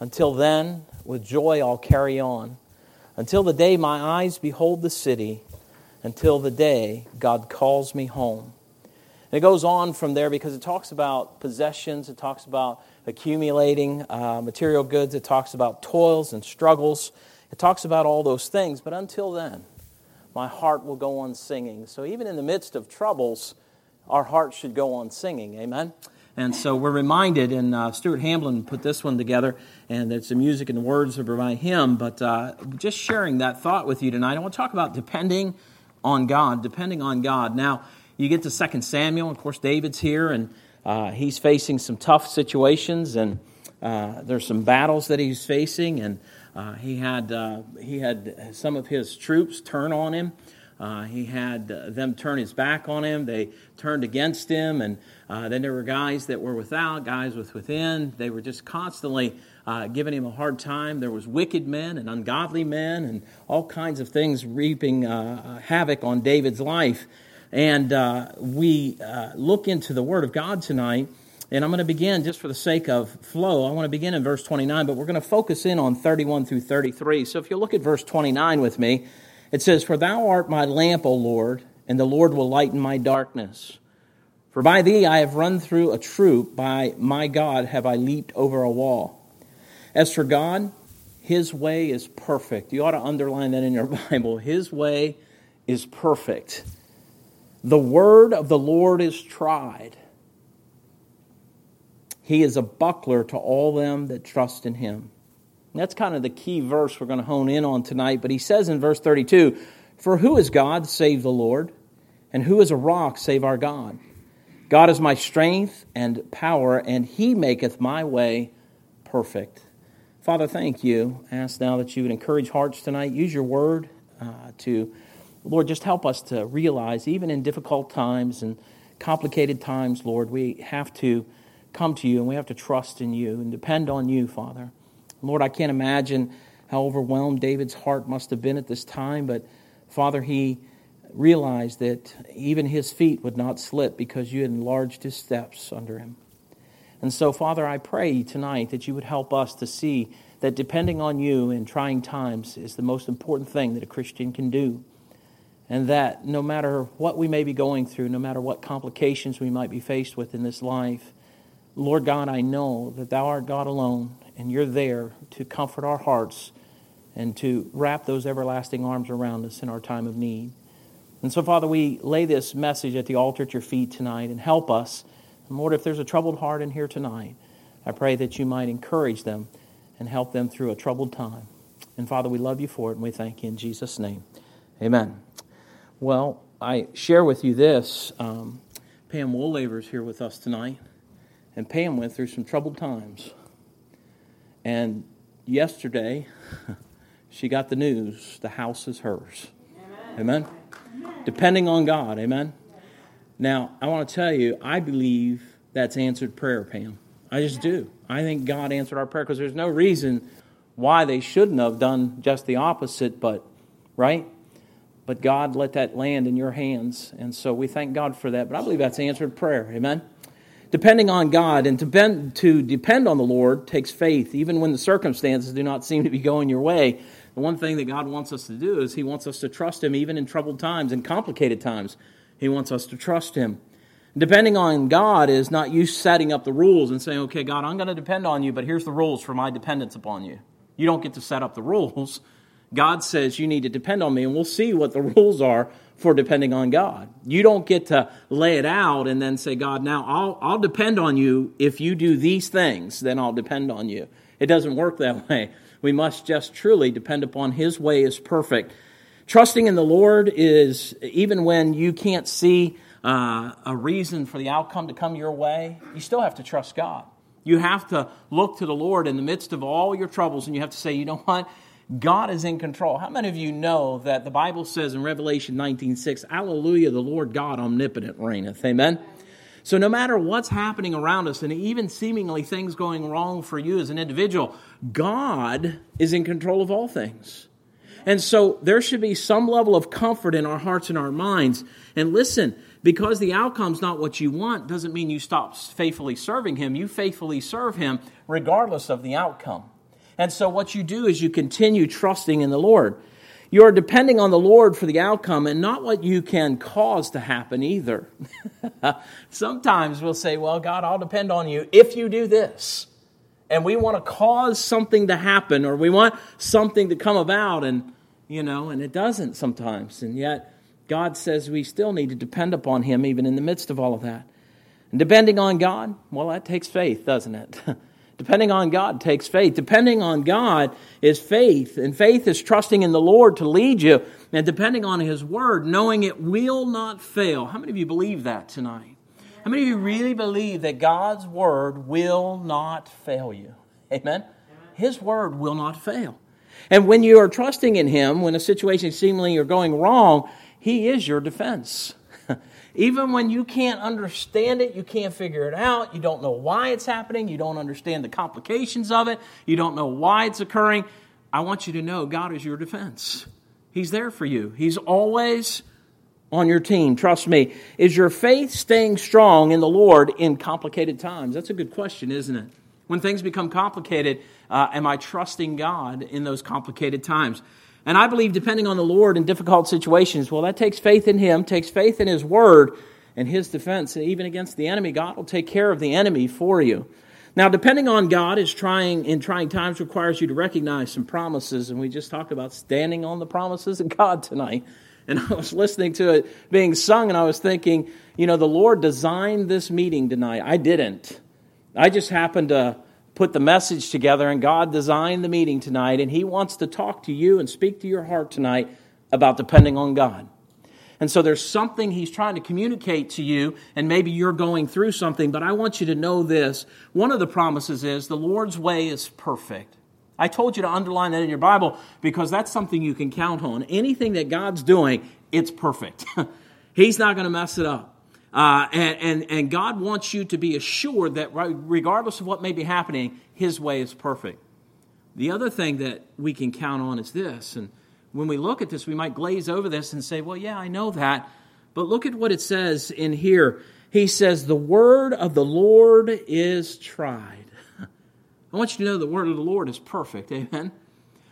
Until then, with joy I'll carry on. Until the day my eyes behold the city, until the day God calls me home. And it goes on from there because it talks about possessions, it talks about accumulating uh, material goods, it talks about toils and struggles, it talks about all those things. But until then, my heart will go on singing. So even in the midst of troubles, our heart should go on singing. Amen? And so we're reminded, and uh, Stuart Hamblen put this one together, and it's the music and the words of my hymn, but uh, just sharing that thought with you tonight. I want to talk about depending on God, depending on God. Now, you get to 2 Samuel, of course, David's here, and uh, he's facing some tough situations, and uh, there's some battles that he's facing, and uh, he had uh, he had some of his troops turn on him. Uh, he had uh, them turn his back on him. They turned against him, and uh, then there were guys that were without, guys with within. They were just constantly uh, giving him a hard time. There was wicked men and ungodly men, and all kinds of things reaping havoc on David's life. And we look into the Word of God tonight. And I'm going to begin just for the sake of flow. I want to begin in verse 29, but we're going to focus in on 31 through 33. So if you look at verse 29 with me, it says, For thou art my lamp, O Lord, and the Lord will lighten my darkness. For by thee I have run through a troop, by my God have I leaped over a wall. As for God, his way is perfect. You ought to underline that in your Bible. His way is perfect. The word of the Lord is tried he is a buckler to all them that trust in him. That's kind of the key verse we're going to hone in on tonight. But he says in verse 32 For who is God save the Lord? And who is a rock save our God? God is my strength and power, and he maketh my way perfect. Father, thank you. I ask now that you would encourage hearts tonight. Use your word uh, to, Lord, just help us to realize, even in difficult times and complicated times, Lord, we have to come to you and we have to trust in you and depend on you, Father. Lord, I can't imagine how overwhelmed David's heart must have been at this time, but Father, he realized that even his feet would not slip because you had enlarged his steps under him. And so, Father, I pray tonight that you would help us to see that depending on you in trying times is the most important thing that a Christian can do. And that no matter what we may be going through, no matter what complications we might be faced with in this life, Lord God, I know that Thou art God alone, and You're there to comfort our hearts and to wrap those everlasting arms around us in our time of need. And so, Father, we lay this message at the altar at Your feet tonight and help us. And Lord, if there's a troubled heart in here tonight, I pray that You might encourage them and help them through a troubled time. And Father, we love You for it, and we thank You in Jesus' name. Amen. Well, I share with you this. Um, Pam Woolaver is here with us tonight. And Pam went through some troubled times. And yesterday, she got the news the house is hers. Amen. amen. Depending on God. Amen. Now, I want to tell you, I believe that's answered prayer, Pam. I just do. I think God answered our prayer because there's no reason why they shouldn't have done just the opposite, but, right? But God let that land in your hands. And so we thank God for that. But I believe that's answered prayer. Amen depending on God and to depend, to depend on the Lord takes faith, even when the circumstances do not seem to be going your way. The one thing that God wants us to do is He wants us to trust Him even in troubled times and complicated times. He wants us to trust Him. Depending on God is not you setting up the rules and saying, okay, God, I'm going to depend on you, but here's the rules for my dependence upon you. You don't get to set up the rules. God says you need to depend on me, and we'll see what the rules are for depending on God. You don't get to lay it out and then say, God, now I'll, I'll depend on you. If you do these things, then I'll depend on you. It doesn't work that way. We must just truly depend upon His way is perfect. Trusting in the Lord is, even when you can't see uh, a reason for the outcome to come your way, you still have to trust God. You have to look to the Lord in the midst of all your troubles, and you have to say, you know what? God is in control. How many of you know that the Bible says in Revelation 19:6, "Alleluia, the Lord God omnipotent reigneth." Amen. So no matter what's happening around us and even seemingly things going wrong for you as an individual, God is in control of all things. And so there should be some level of comfort in our hearts and our minds. And listen, because the outcome's not what you want doesn't mean you stop faithfully serving him. You faithfully serve him regardless of the outcome. And so what you do is you continue trusting in the Lord. You're depending on the Lord for the outcome and not what you can cause to happen either. Sometimes we'll say, Well, God, I'll depend on you if you do this. And we want to cause something to happen or we want something to come about, and, you know, and it doesn't sometimes. And yet, God says we still need to depend upon Him even in the midst of all of that. And depending on God, well, that takes faith, doesn't it? Depending on God takes faith. Depending on God is faith, and faith is trusting in the Lord to lead you, and depending on His Word, knowing it will not fail. How many of you believe that tonight? How many of you really believe that God's Word will not fail you? Amen? His Word will not fail. And when you are trusting in Him, when a situation seemingly you're going wrong, He is your defense. Even when you can't understand it, you can't figure it out, you don't know why it's happening, you don't understand the complications of it, you don't know why it's occurring, I want you to know God is your defense. He's there for you. He's always on your team. Trust me. Is your faith staying strong in the Lord in complicated times? That's a good question, isn't it? When things become complicated, uh, am I trusting God in those complicated times? And I believe depending on the Lord in difficult situations, well, that takes faith in Him, takes faith in His Word and His defense. And even against the enemy, God will take care of the enemy for you. Now, depending on God is trying in trying times requires you to recognize some promises, and we just talked about standing on the promises of God tonight. And I was listening to it being sung, and I was thinking, you know, the Lord designed this meeting tonight. I didn't. I just happened to put the message together, and God designed the meeting tonight, and He wants to talk to you and speak to your heart tonight about depending on God. And so there's something He's trying to communicate to you, and maybe you're going through something, but I want you to know this. One of the promises is the Lord's way is perfect. I told you to underline that in your Bible because that's something you can count on. Anything that God's doing, it's perfect. He's not going to mess it up. Uh, and, and, and God wants you to be assured that regardless of what may be happening, His way is perfect. The other thing that we can count on is this, and when we look at this, we might glaze over this and say, well, yeah, I know that. But look at what it says in here. He says, the word of the Lord is tried. I want you to know the word of the Lord is perfect. Amen.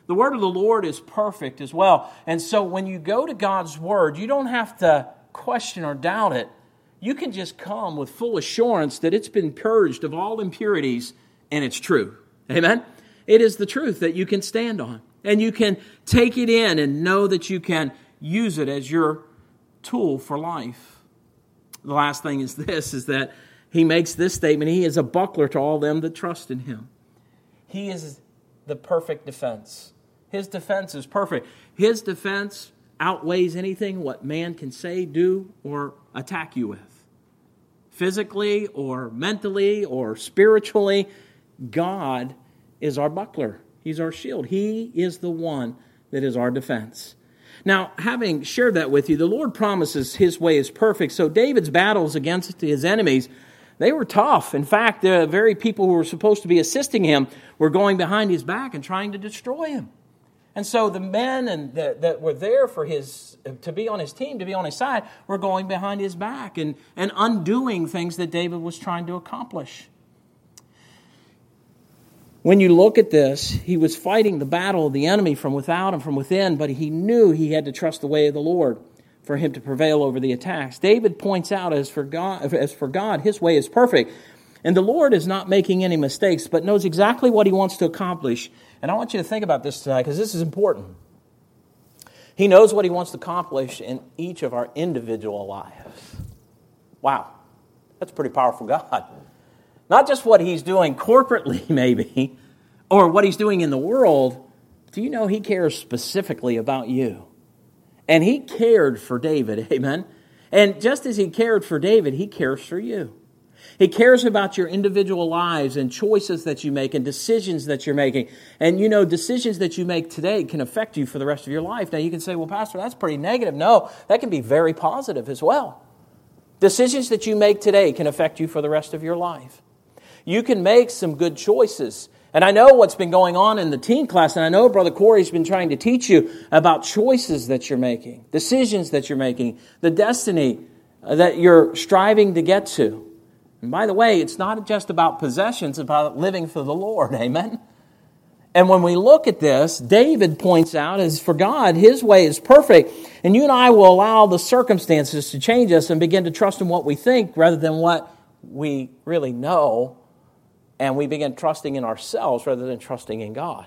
The word of the Lord is perfect as well. And so when you go to God's word, you don't have to question or doubt it you can just come with full assurance that it's been purged of all impurities and it's true. Amen? It is the truth that you can stand on. And you can take it in and know that you can use it as your tool for life. The last thing is this is that he makes this statement He is a buckler to all them that trust in him. He is the perfect defense. His defense is perfect. His defense outweighs anything what man can say, do, or attack you with. Physically or mentally or spiritually, God is our buckler. He's our shield. He is the one that is our defense. Now, having shared that with you, the Lord promises his way is perfect. So David's battles against his enemies, they were tough. In fact, the very people who were supposed to be assisting him were going behind his back and trying to destroy him. And so the men and that, that were there for his to be on his team, to be on his side, were going behind his back and, and undoing things that David was trying to accomplish. When you look at this, he was fighting the battle of the enemy from without and from within, but he knew he had to trust the way of the Lord for him to prevail over the attacks. David points out as for God, as for God his way is perfect. And the Lord is not making any mistakes, but knows exactly what he wants to accomplish and I want you to think about this tonight because this is important. He knows what he wants to accomplish in each of our individual lives. Wow, that's a pretty powerful God. Not just what he's doing corporately, maybe, or what he's doing in the world. Do you know he cares specifically about you? And he cared for David, amen? And just as he cared for David, he cares for you. He cares about your individual lives and choices that you make and decisions that you're making. And you know, decisions that you make today can affect you for the rest of your life. Now, you can say, well, Pastor, that's pretty negative. No, that can be very positive as well. Decisions that you make today can affect you for the rest of your life. You can make some good choices. And I know what's been going on in the teen class, and I know Brother Corey's been trying to teach you about choices that you're making, decisions that you're making, the destiny that you're striving to get to. And by the way, it's not just about possessions, it's about living for the Lord. Amen? And when we look at this, David points out as for God, his way is perfect. And you and I will allow the circumstances to change us and begin to trust in what we think rather than what we really know. And we begin trusting in ourselves rather than trusting in God.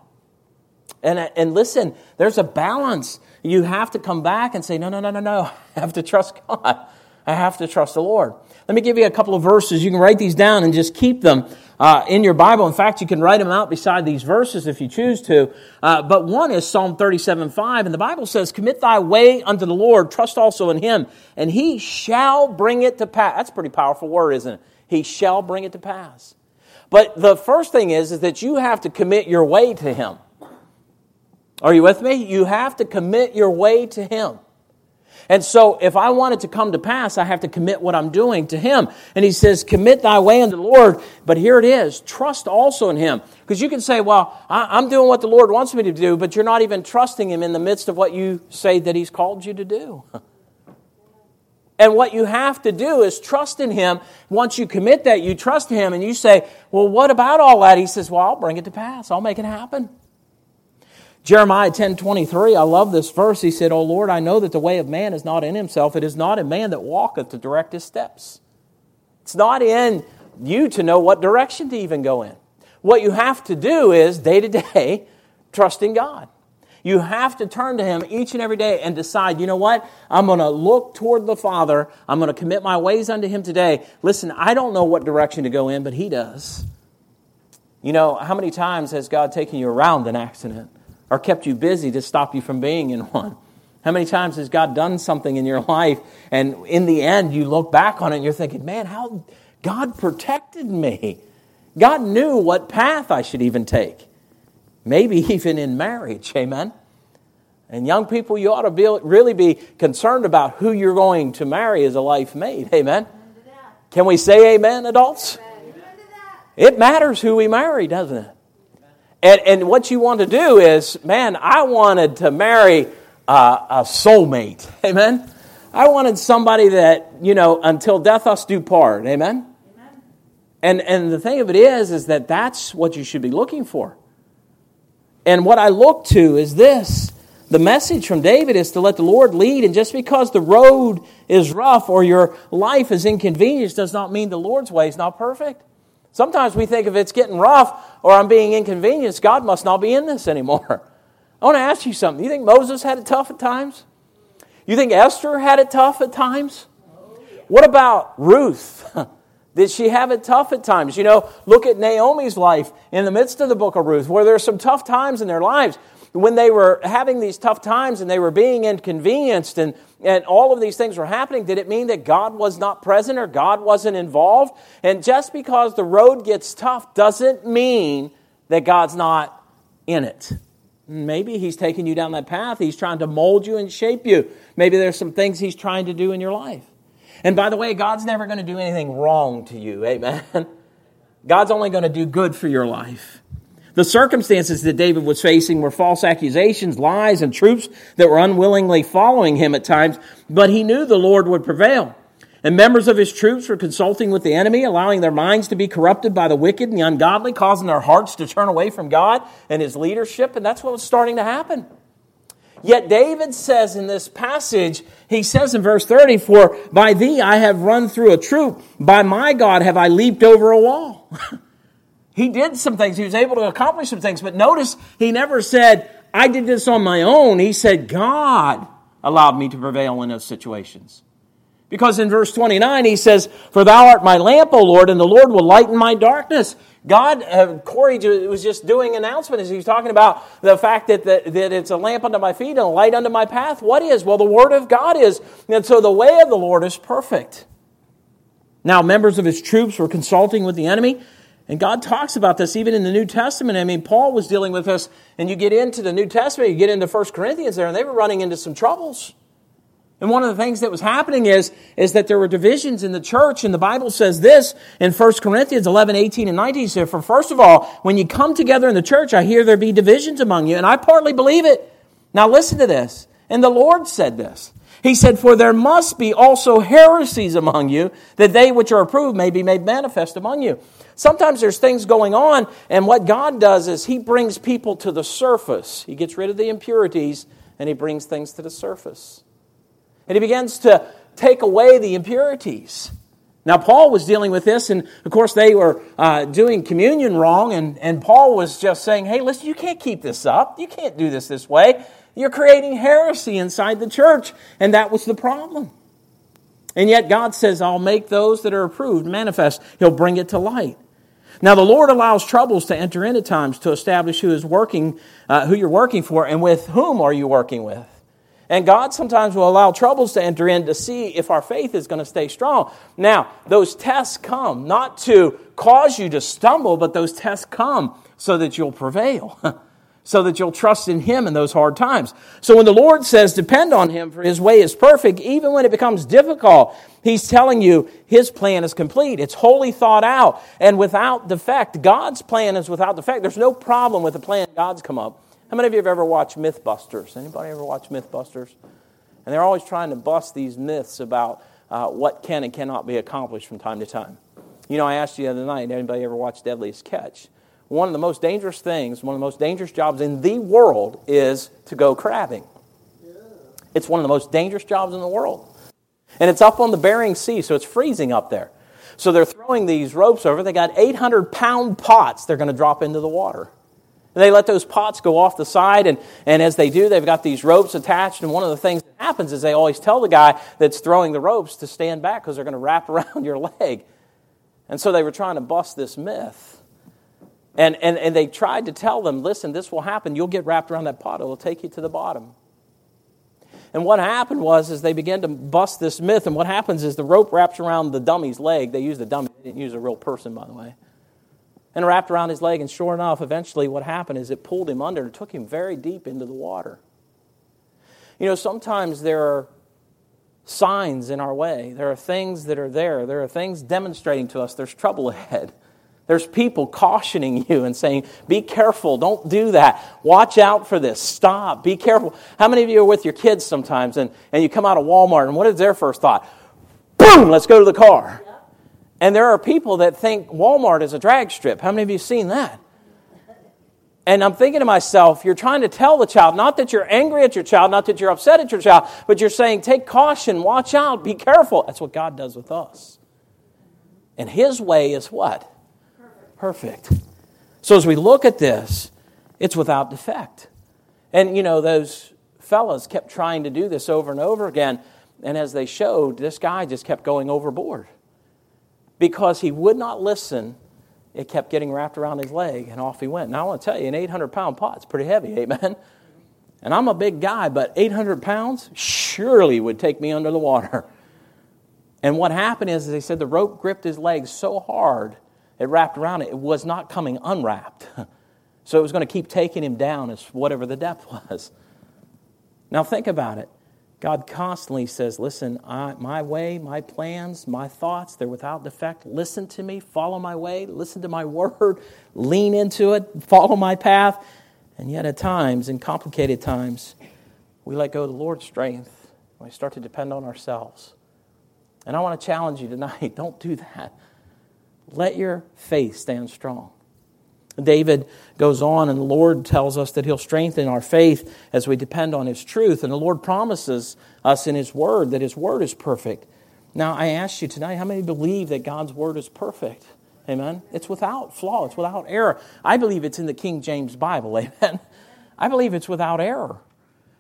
And, and listen, there's a balance. You have to come back and say, no, no, no, no, no. I have to trust God. I have to trust the Lord. Let me give you a couple of verses. You can write these down and just keep them uh, in your Bible. In fact, you can write them out beside these verses if you choose to. Uh, but one is Psalm 37 5, and the Bible says, Commit thy way unto the Lord, trust also in him, and he shall bring it to pass. That's a pretty powerful word, isn't it? He shall bring it to pass. But the first thing is, is that you have to commit your way to him. Are you with me? You have to commit your way to him. And so, if I want it to come to pass, I have to commit what I'm doing to Him. And He says, Commit thy way unto the Lord. But here it is trust also in Him. Because you can say, Well, I'm doing what the Lord wants me to do, but you're not even trusting Him in the midst of what you say that He's called you to do. And what you have to do is trust in Him. Once you commit that, you trust Him, and you say, Well, what about all that? He says, Well, I'll bring it to pass. I'll make it happen. Jeremiah 10 23, I love this verse. He said, O Lord, I know that the way of man is not in himself. It is not in man that walketh to direct his steps. It's not in you to know what direction to even go in. What you have to do is day to day trust in God. You have to turn to Him each and every day and decide, you know what? I'm going to look toward the Father. I'm going to commit my ways unto Him today. Listen, I don't know what direction to go in, but He does. You know, how many times has God taken you around an accident? Or kept you busy to stop you from being in one? How many times has God done something in your life and in the end you look back on it and you're thinking, man, how God protected me? God knew what path I should even take. Maybe even in marriage, amen? And young people, you ought to be, really be concerned about who you're going to marry as a life mate, amen? Can we say amen, adults? It matters who we marry, doesn't it? And, and what you want to do is, man, I wanted to marry uh, a soulmate. Amen? I wanted somebody that, you know, until death us do part. Amen? Amen? And, and the thing of it is, is that that's what you should be looking for. And what I look to is this. The message from David is to let the Lord lead, and just because the road is rough or your life is inconvenienced does not mean the Lord's way is not perfect. Sometimes we think if it's getting rough or I'm being inconvenienced, God must not be in this anymore. I want to ask you something. You think Moses had it tough at times? You think Esther had it tough at times? What about Ruth? Did she have it tough at times? You know, look at Naomi's life in the midst of the book of Ruth, where there's some tough times in their lives when they were having these tough times and they were being inconvenienced and, and all of these things were happening, did it mean that God was not present or God wasn't involved? And just because the road gets tough doesn't mean that God's not in it. Maybe He's taking you down that path. He's trying to mold you and shape you. Maybe there's some things He's trying to do in your life. And by the way, God's never going to do anything wrong to you. Amen. God's only going to do good for your life. The circumstances that David was facing were false accusations, lies, and troops that were unwillingly following him at times, but he knew the Lord would prevail. And members of his troops were consulting with the enemy, allowing their minds to be corrupted by the wicked and the ungodly, causing their hearts to turn away from God and his leadership, and that's what was starting to happen. Yet David says in this passage, he says in verse 30, For by thee I have run through a troop, by my God have I leaped over a wall. He did some things. He was able to accomplish some things. But notice he never said, I did this on my own. He said, God allowed me to prevail in those situations. Because in verse 29, he says, For thou art my lamp, O Lord, and the Lord will lighten my darkness. God, uh, Corey was just doing announcement as he was talking about the fact that, that, that it's a lamp unto my feet and a light unto my path. What is? Well, the Word of God is. And so the way of the Lord is perfect. Now, members of his troops were consulting with the enemy. And God talks about this even in the New Testament. I mean, Paul was dealing with this, and you get into the New Testament, you get into 1 Corinthians there, and they were running into some troubles. And one of the things that was happening is, is that there were divisions in the church, and the Bible says this in 1 Corinthians 11, 18, and 19. So, for first of all, when you come together in the church, I hear there be divisions among you, and I partly believe it. Now, listen to this. And the Lord said this. He said, For there must be also heresies among you, that they which are approved may be made manifest among you. Sometimes there's things going on, and what God does is He brings people to the surface. He gets rid of the impurities, and He brings things to the surface. And He begins to take away the impurities. Now, Paul was dealing with this, and of course, they were uh, doing communion wrong, and, and Paul was just saying, Hey, listen, you can't keep this up. You can't do this this way. You're creating heresy inside the church, and that was the problem. And yet, God says, I'll make those that are approved manifest. He'll bring it to light. Now, the Lord allows troubles to enter in at times to establish who is working, uh, who you're working for, and with whom are you working with. And God sometimes will allow troubles to enter in to see if our faith is going to stay strong. Now, those tests come not to cause you to stumble, but those tests come so that you'll prevail, so that you'll trust in Him in those hard times. So when the Lord says, depend on Him, for His way is perfect, even when it becomes difficult, He's telling you His plan is complete. It's wholly thought out and without defect. God's plan is without defect. There's no problem with the plan God's come up. How many of you have ever watched Mythbusters? Anybody ever watch Mythbusters? And they're always trying to bust these myths about uh, what can and cannot be accomplished from time to time. You know, I asked you the other night, anybody ever watch Deadliest Catch? One of the most dangerous things, one of the most dangerous jobs in the world is to go crabbing. It's one of the most dangerous jobs in the world. And it's up on the Bering Sea, so it's freezing up there. So they're throwing these ropes over. They got 800 pound pots they're going to drop into the water. And they let those pots go off the side, and, and as they do, they've got these ropes attached. And one of the things that happens is they always tell the guy that's throwing the ropes to stand back because they're going to wrap around your leg. And so they were trying to bust this myth. And, and, and they tried to tell them, listen, this will happen. You'll get wrapped around that pot, it will take you to the bottom. And what happened was, is they began to bust this myth. And what happens is the rope wraps around the dummy's leg. They used a dummy, they didn't use a real person, by the way and wrapped around his leg. And sure enough, eventually what happened is it pulled him under and took him very deep into the water. You know, sometimes there are signs in our way, there are things that are there, there are things demonstrating to us there's trouble ahead. There's people cautioning you and saying, be careful, don't do that. Watch out for this. Stop, be careful. How many of you are with your kids sometimes and, and you come out of Walmart and what is their first thought? Boom, let's go to the car. And there are people that think Walmart is a drag strip. How many of you seen that? And I'm thinking to myself, you're trying to tell the child, not that you're angry at your child, not that you're upset at your child, but you're saying, take caution, watch out, be careful. That's what God does with us. And His way is what? Perfect. So as we look at this, it's without defect. And, you know, those fellas kept trying to do this over and over again. And as they showed, this guy just kept going overboard because he would not listen, it kept getting wrapped around his leg, and off he went. Now, I want to tell you, an 800 pound pot's pretty heavy, amen? And I'm a big guy, but 800 pounds surely would take me under the water. And what happened is, they said the rope gripped his leg so hard, it wrapped around it, it was not coming unwrapped. So it was going to keep taking him down as whatever the depth was. Now, think about it. God constantly says, Listen, I, my way, my plans, my thoughts, they're without defect. Listen to me, follow my way, listen to my word, lean into it, follow my path. And yet, at times, in complicated times, we let go of the Lord's strength we start to depend on ourselves. And I want to challenge you tonight don't do that. Let your faith stand strong. David goes on, and the Lord tells us that He'll strengthen our faith as we depend on His truth. And the Lord promises us in His Word that His Word is perfect. Now, I ask you tonight, how many believe that God's Word is perfect? Amen. It's without flaw, it's without error. I believe it's in the King James Bible. Amen. I believe it's without error.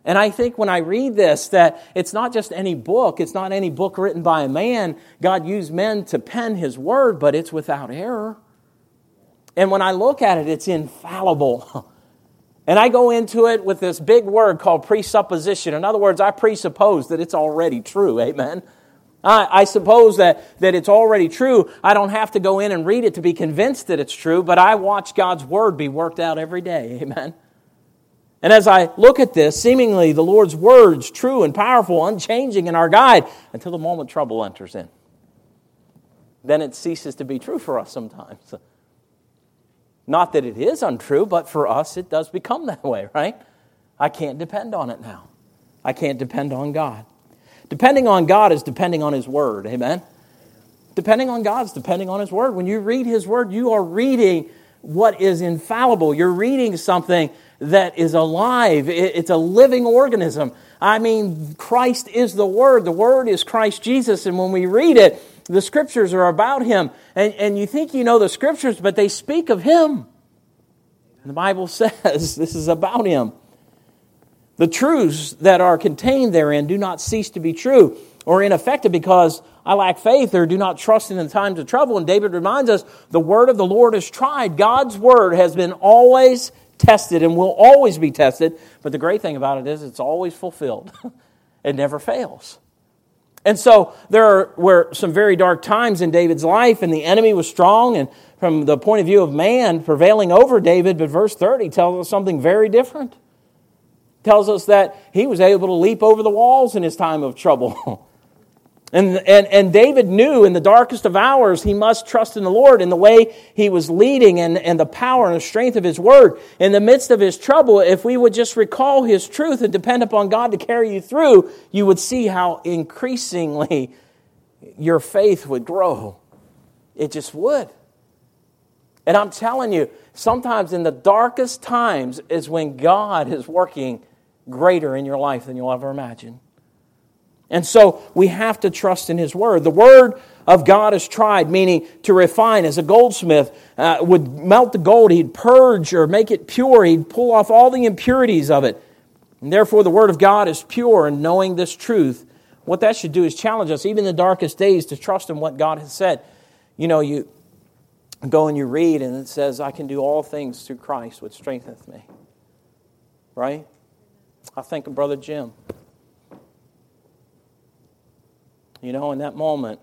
And I think when I read this, that it's not just any book, it's not any book written by a man. God used men to pen his word, but it's without error. And when I look at it, it's infallible. And I go into it with this big word called presupposition. In other words, I presuppose that it's already true. Amen. I, I, suppose that, that it's already true. I don't have to go in and read it to be convinced that it's true, but I watch God's word be worked out every day. Amen. And as I look at this, seemingly the Lord's words, true and powerful, unchanging in our guide, until the moment trouble enters in. Then it ceases to be true for us sometimes. Not that it is untrue, but for us it does become that way, right? I can't depend on it now. I can't depend on God. Depending on God is depending on His Word, amen? Depending on God is depending on His Word. When you read His Word, you are reading what is infallible. You're reading something that is alive, it's a living organism. I mean, Christ is the Word. The Word is Christ Jesus. And when we read it, the Scriptures are about Him. And, and you think you know the Scriptures, but they speak of Him. And the Bible says this is about Him. The truths that are contained therein do not cease to be true or ineffective because I lack faith or do not trust in the times of trouble. And David reminds us the word of the Lord is tried. God's word has been always tested and will always be tested. But the great thing about it is it's always fulfilled, it never fails. And so there were some very dark times in David's life, and the enemy was strong, and from the point of view of man prevailing over David. But verse 30 tells us something very different. Tells us that he was able to leap over the walls in his time of trouble. And, and, and David knew in the darkest of hours he must trust in the Lord in the way he was leading and, and the power and the strength of his word. In the midst of his trouble, if we would just recall his truth and depend upon God to carry you through, you would see how increasingly your faith would grow. It just would. And I'm telling you, sometimes in the darkest times is when God is working greater in your life than you'll ever imagine. And so we have to trust in His Word. The Word of God is tried, meaning to refine. As a goldsmith uh, would melt the gold, he'd purge or make it pure, he'd pull off all the impurities of it. And therefore, the Word of God is pure, and knowing this truth, what that should do is challenge us, even in the darkest days, to trust in what God has said. You know, you go and you read, and it says, I can do all things through Christ, which strengtheneth me. Right? I think of Brother Jim. You know, in that moment,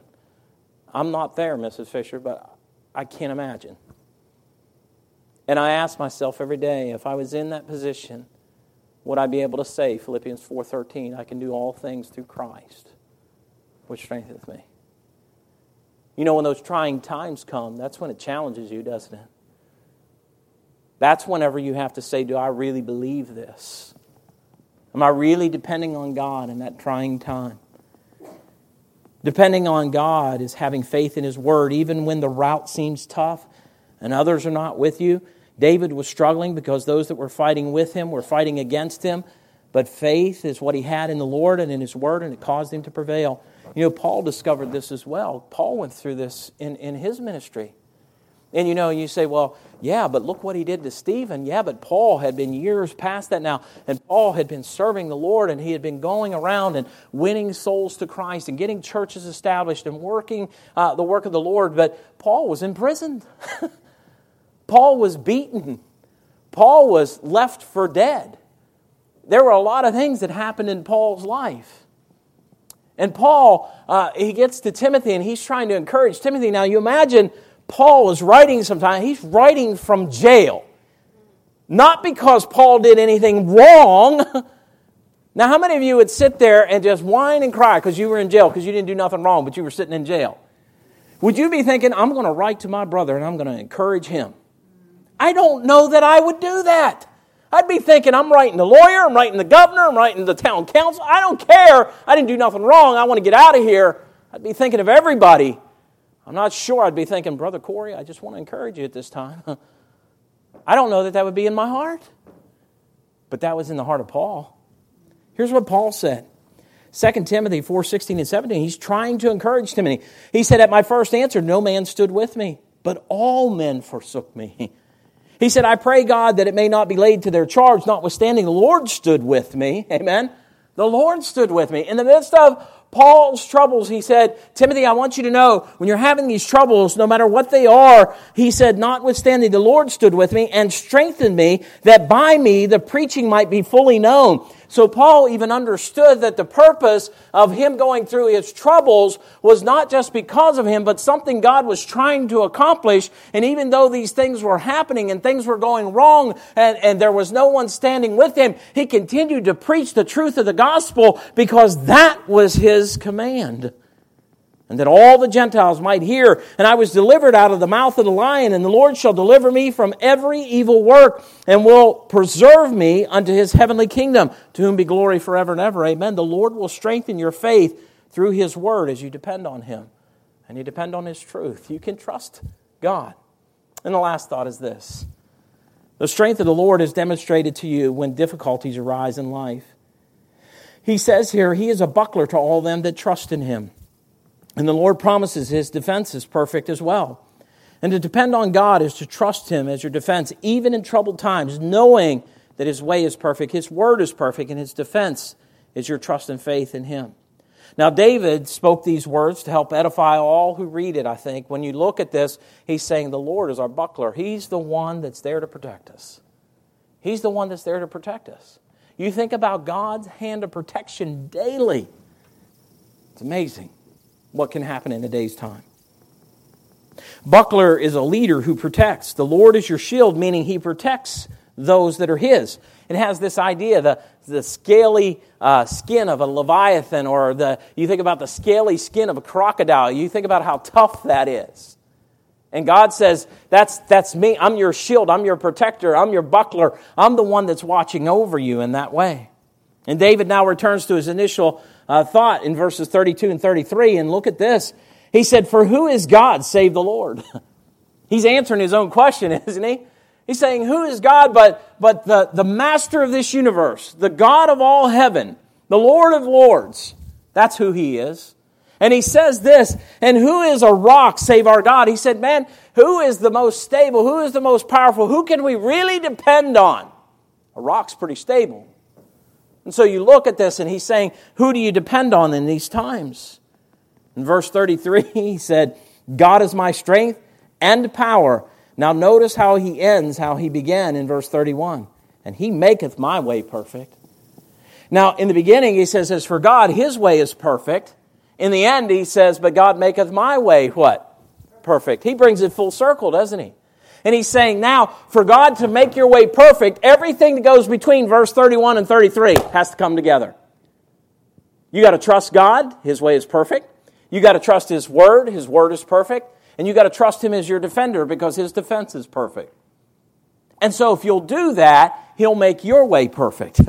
I'm not there, Mrs. Fisher, but I can't imagine. And I ask myself every day, if I was in that position, would I be able to say Philippians 4:13, I can do all things through Christ, which strengthens me. You know, when those trying times come, that's when it challenges you, doesn't it? That's whenever you have to say, Do I really believe this? Am I really depending on God in that trying time? Depending on God is having faith in His Word, even when the route seems tough and others are not with you. David was struggling because those that were fighting with him were fighting against him. But faith is what he had in the Lord and in His Word, and it caused him to prevail. You know, Paul discovered this as well. Paul went through this in, in his ministry. And you know, you say, well, yeah, but look what he did to Stephen. Yeah, but Paul had been years past that now, and Paul had been serving the Lord, and he had been going around and winning souls to Christ and getting churches established and working uh, the work of the Lord. But Paul was imprisoned. Paul was beaten. Paul was left for dead. There were a lot of things that happened in Paul's life. And Paul, uh, he gets to Timothy and he's trying to encourage Timothy. Now, you imagine Paul is writing sometimes, he's writing from jail. Not because Paul did anything wrong. Now, how many of you would sit there and just whine and cry because you were in jail because you didn't do nothing wrong, but you were sitting in jail? Would you be thinking, I'm going to write to my brother and I'm going to encourage him? I don't know that I would do that. I'd be thinking, I'm writing the lawyer, I'm writing the governor, I'm writing the town council. I don't care. I didn't do nothing wrong. I want to get out of here. I'd be thinking of everybody I'm not sure I'd be thinking, Brother Corey, I just want to encourage you at this time. I don't know that that would be in my heart, but that was in the heart of Paul. Here's what Paul said 2 Timothy 4 16 and 17. He's trying to encourage Timothy. He said, At my first answer, no man stood with me, but all men forsook me. He said, I pray God that it may not be laid to their charge, notwithstanding the Lord stood with me. Amen. The Lord stood with me. In the midst of Paul's troubles, he said, Timothy, I want you to know when you're having these troubles, no matter what they are, he said, notwithstanding, the Lord stood with me and strengthened me that by me the preaching might be fully known. So Paul even understood that the purpose of him going through his troubles was not just because of him, but something God was trying to accomplish. And even though these things were happening and things were going wrong and, and there was no one standing with him, he continued to preach the truth of the gospel because that was his command and that all the Gentiles might hear. And I was delivered out of the mouth of the lion, and the Lord shall deliver me from every evil work, and will preserve me unto his heavenly kingdom, to whom be glory forever and ever. Amen. The Lord will strengthen your faith through his word as you depend on him. and you depend on His truth. You can trust God. And the last thought is this the strength of the Lord is demonstrated to you when difficulties arise in life. He says here, He is a buckler to all them that trust in Him. And the Lord promises His defense is perfect as well. And to depend on God is to trust Him as your defense, even in troubled times, knowing that His way is perfect, His word is perfect, and His defense is your trust and faith in Him. Now, David spoke these words to help edify all who read it, I think. When you look at this, he's saying, The Lord is our buckler. He's the one that's there to protect us. He's the one that's there to protect us. You think about God's hand of protection daily. It's amazing what can happen in a day's time. Buckler is a leader who protects. The Lord is your shield, meaning he protects those that are his. It has this idea the, the scaly uh, skin of a leviathan, or the, you think about the scaly skin of a crocodile. You think about how tough that is. And God says, that's, that's me. I'm your shield. I'm your protector. I'm your buckler. I'm the one that's watching over you in that way. And David now returns to his initial uh, thought in verses 32 and 33. And look at this. He said, For who is God save the Lord? He's answering his own question, isn't he? He's saying, Who is God but, but the, the master of this universe, the God of all heaven, the Lord of lords? That's who he is. And he says this, and who is a rock save our God? He said, Man, who is the most stable? Who is the most powerful? Who can we really depend on? A rock's pretty stable. And so you look at this, and he's saying, Who do you depend on in these times? In verse 33, he said, God is my strength and power. Now, notice how he ends, how he began in verse 31. And he maketh my way perfect. Now, in the beginning, he says, As for God, his way is perfect. In the end, he says, But God maketh my way what? Perfect. He brings it full circle, doesn't he? And he's saying, Now, for God to make your way perfect, everything that goes between verse 31 and 33 has to come together. You got to trust God, his way is perfect. You got to trust his word, his word is perfect. And you got to trust him as your defender because his defense is perfect. And so if you'll do that, he'll make your way perfect.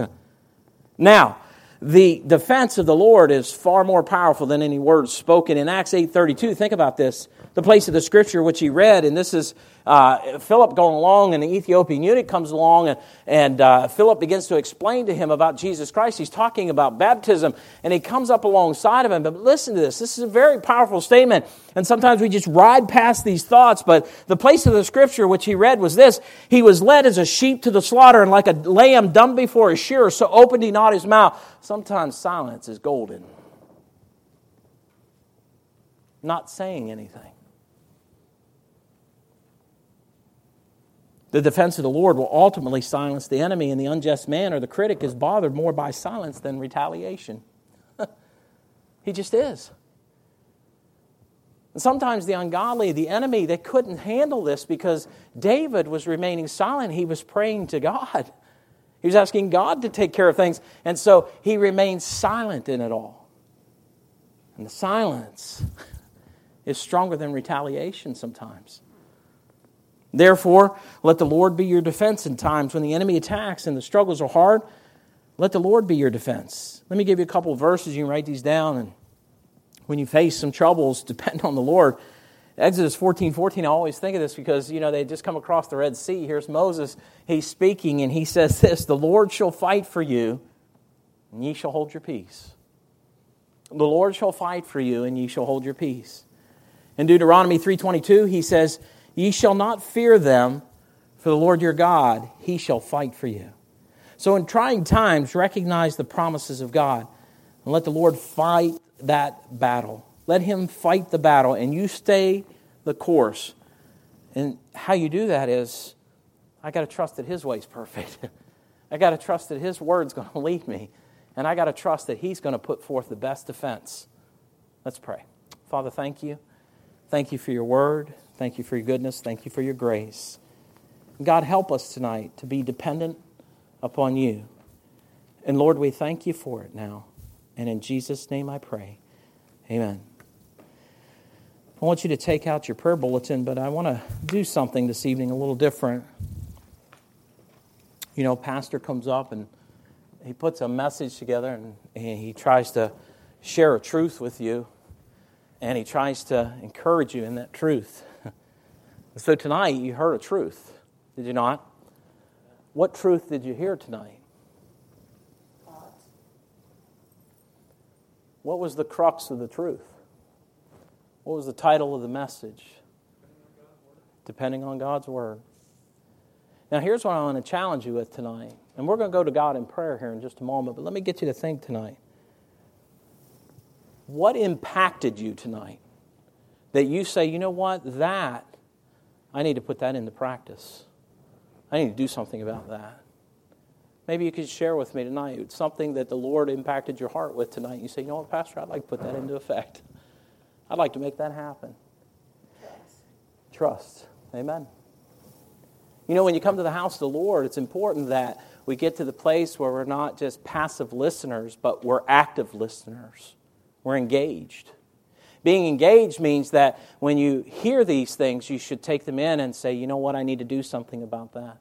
now, the defense of the Lord is far more powerful than any words spoken in Acts 8:32. Think about this the place of the scripture which he read, and this is uh, Philip going along, and the Ethiopian eunuch comes along, and, and uh, Philip begins to explain to him about Jesus Christ. He's talking about baptism, and he comes up alongside of him. But listen to this. This is a very powerful statement, and sometimes we just ride past these thoughts. But the place of the scripture which he read was this He was led as a sheep to the slaughter, and like a lamb dumb before a shearer, so opened he not his mouth. Sometimes silence is golden. Not saying anything. The defense of the Lord will ultimately silence the enemy, and the unjust man or the critic is bothered more by silence than retaliation. he just is. And sometimes the ungodly, the enemy, they couldn't handle this because David was remaining silent. He was praying to God. He was asking God to take care of things. And so he remained silent in it all. And the silence is stronger than retaliation sometimes. Therefore, let the Lord be your defense in times when the enemy attacks and the struggles are hard. Let the Lord be your defense. Let me give you a couple of verses. You can write these down. And when you face some troubles, depend on the Lord. Exodus 14 14, I always think of this because, you know, they just come across the Red Sea. Here's Moses. He's speaking, and he says this The Lord shall fight for you, and ye shall hold your peace. The Lord shall fight for you, and ye shall hold your peace. In Deuteronomy 3.22, he says, Ye shall not fear them, for the Lord your God, he shall fight for you. So in trying times, recognize the promises of God and let the Lord fight that battle. Let him fight the battle and you stay the course. And how you do that is I got to trust that his way is perfect. I got to trust that his word's going to lead me. And I got to trust that he's going to put forth the best defense. Let's pray. Father, thank you. Thank you for your word. Thank you for your goodness. Thank you for your grace. God, help us tonight to be dependent upon you. And Lord, we thank you for it now. And in Jesus' name I pray. Amen. I want you to take out your prayer bulletin, but I want to do something this evening a little different. You know, pastor comes up and he puts a message together and he tries to share a truth with you. and he tries to encourage you in that truth. So tonight you heard a truth, did you not? What truth did you hear tonight? What was the crux of the truth? What was the title of the message? Depending on God's Word. Now, here's what I want to challenge you with tonight. And we're going to go to God in prayer here in just a moment, but let me get you to think tonight. What impacted you tonight that you say, you know what, that, I need to put that into practice? I need to do something about that. Maybe you could share with me tonight something that the Lord impacted your heart with tonight. You say, you know what, Pastor, I'd like to put that into effect. I'd like to make that happen. Trust. Trust. Amen. You know, when you come to the house of the Lord, it's important that we get to the place where we're not just passive listeners, but we're active listeners. We're engaged. Being engaged means that when you hear these things, you should take them in and say, you know what, I need to do something about that.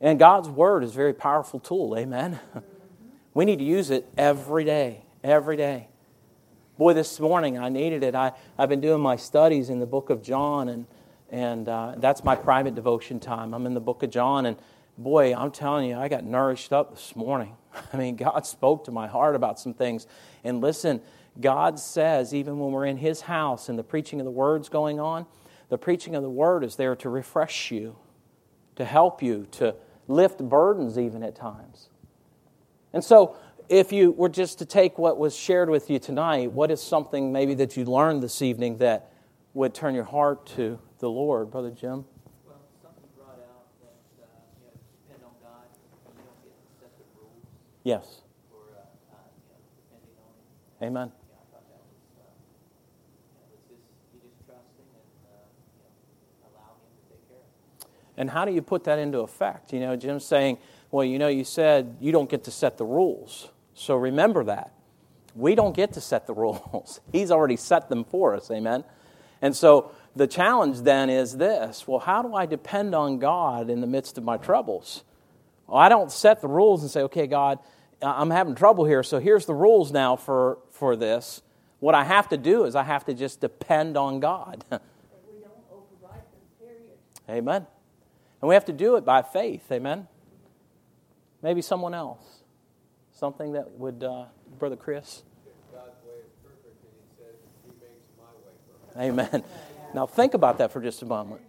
And God's Word is a very powerful tool, amen? We need to use it every day, every day. Boy, this morning I needed it. I, I've been doing my studies in the book of John, and, and uh, that's my private devotion time. I'm in the book of John, and boy, I'm telling you, I got nourished up this morning. I mean, God spoke to my heart about some things. And listen, God says, even when we're in His house and the preaching of the Word's going on, the preaching of the Word is there to refresh you, to help you, to lift burdens even at times. And so, if you were just to take what was shared with you tonight, what is something maybe that you learned this evening that would turn your heart to the Lord, Brother Jim? Well, something brought out that uh, you know, depend on God. You don't get to set rules. Yes. Uh, uh, you know, depending on Him. Amen. Yeah, I thought that was, uh, you know, it's just you just trust Him and uh, you know, allow Him to take care of it. And how do you put that into effect? You know, Jim's saying, well, you know, you said you don't get to set the rules. So remember that. We don't get to set the rules. He's already set them for us. Amen. And so the challenge then is this well, how do I depend on God in the midst of my troubles? Well, I don't set the rules and say, okay, God, I'm having trouble here, so here's the rules now for, for this. What I have to do is I have to just depend on God. Amen. And we have to do it by faith. Amen. Maybe someone else. Something that would, uh, Brother Chris? Perfect. Amen. Now think about that for just a moment.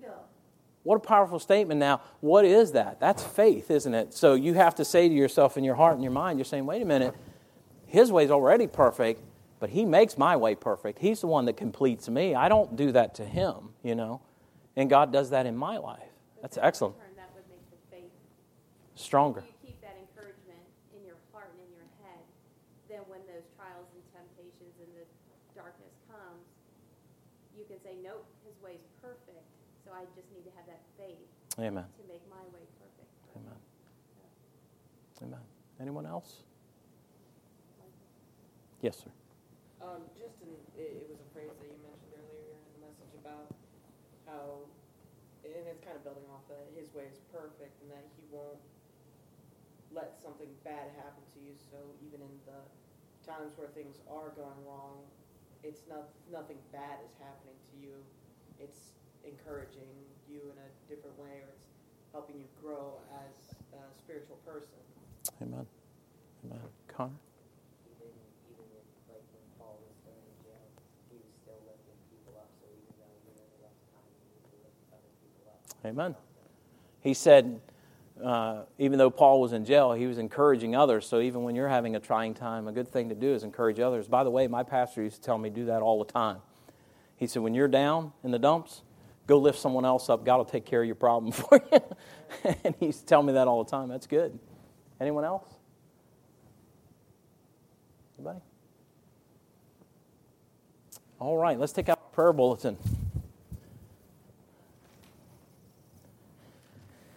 What a powerful statement. Now, what is that? That's faith, isn't it? So you have to say to yourself in your heart and your mind, you're saying, wait a minute, His way is already perfect, but He makes my way perfect. He's the one that completes me. I don't do that to Him, you know. And God does that in my life. That's excellent. That would make the faith. Stronger. If You keep that encouragement in your heart and in your head. Then when those trials and temptations and the darkness comes, you can say, nope, his way is perfect. So I just need to have that faith Amen. to make my way perfect. Amen. Amen. Anyone else? Yes, sir. Um, just in, it, it was a phrase that you mentioned earlier in the message about how, and it's kind of building off that his way is perfect and that he won't let something bad happen to you. So even in the times where things are going wrong, it's not nothing bad is happening to you. It's encouraging you in a different way, or it's helping you grow as a spiritual person. Amen. Amen. Connor? even even with like when Paul was thrown in jail, he was still lifting people up. So even though you're in a rough time, you need to lift other people up. Amen. He said, uh, even though Paul was in jail, he was encouraging others. So even when you're having a trying time, a good thing to do is encourage others. By the way, my pastor used to tell me do that all the time. He said, when you're down in the dumps, go lift someone else up. God will take care of your problem for you. and he used to tell me that all the time. That's good. Anyone else? Anybody? All right, let's take out prayer bulletin.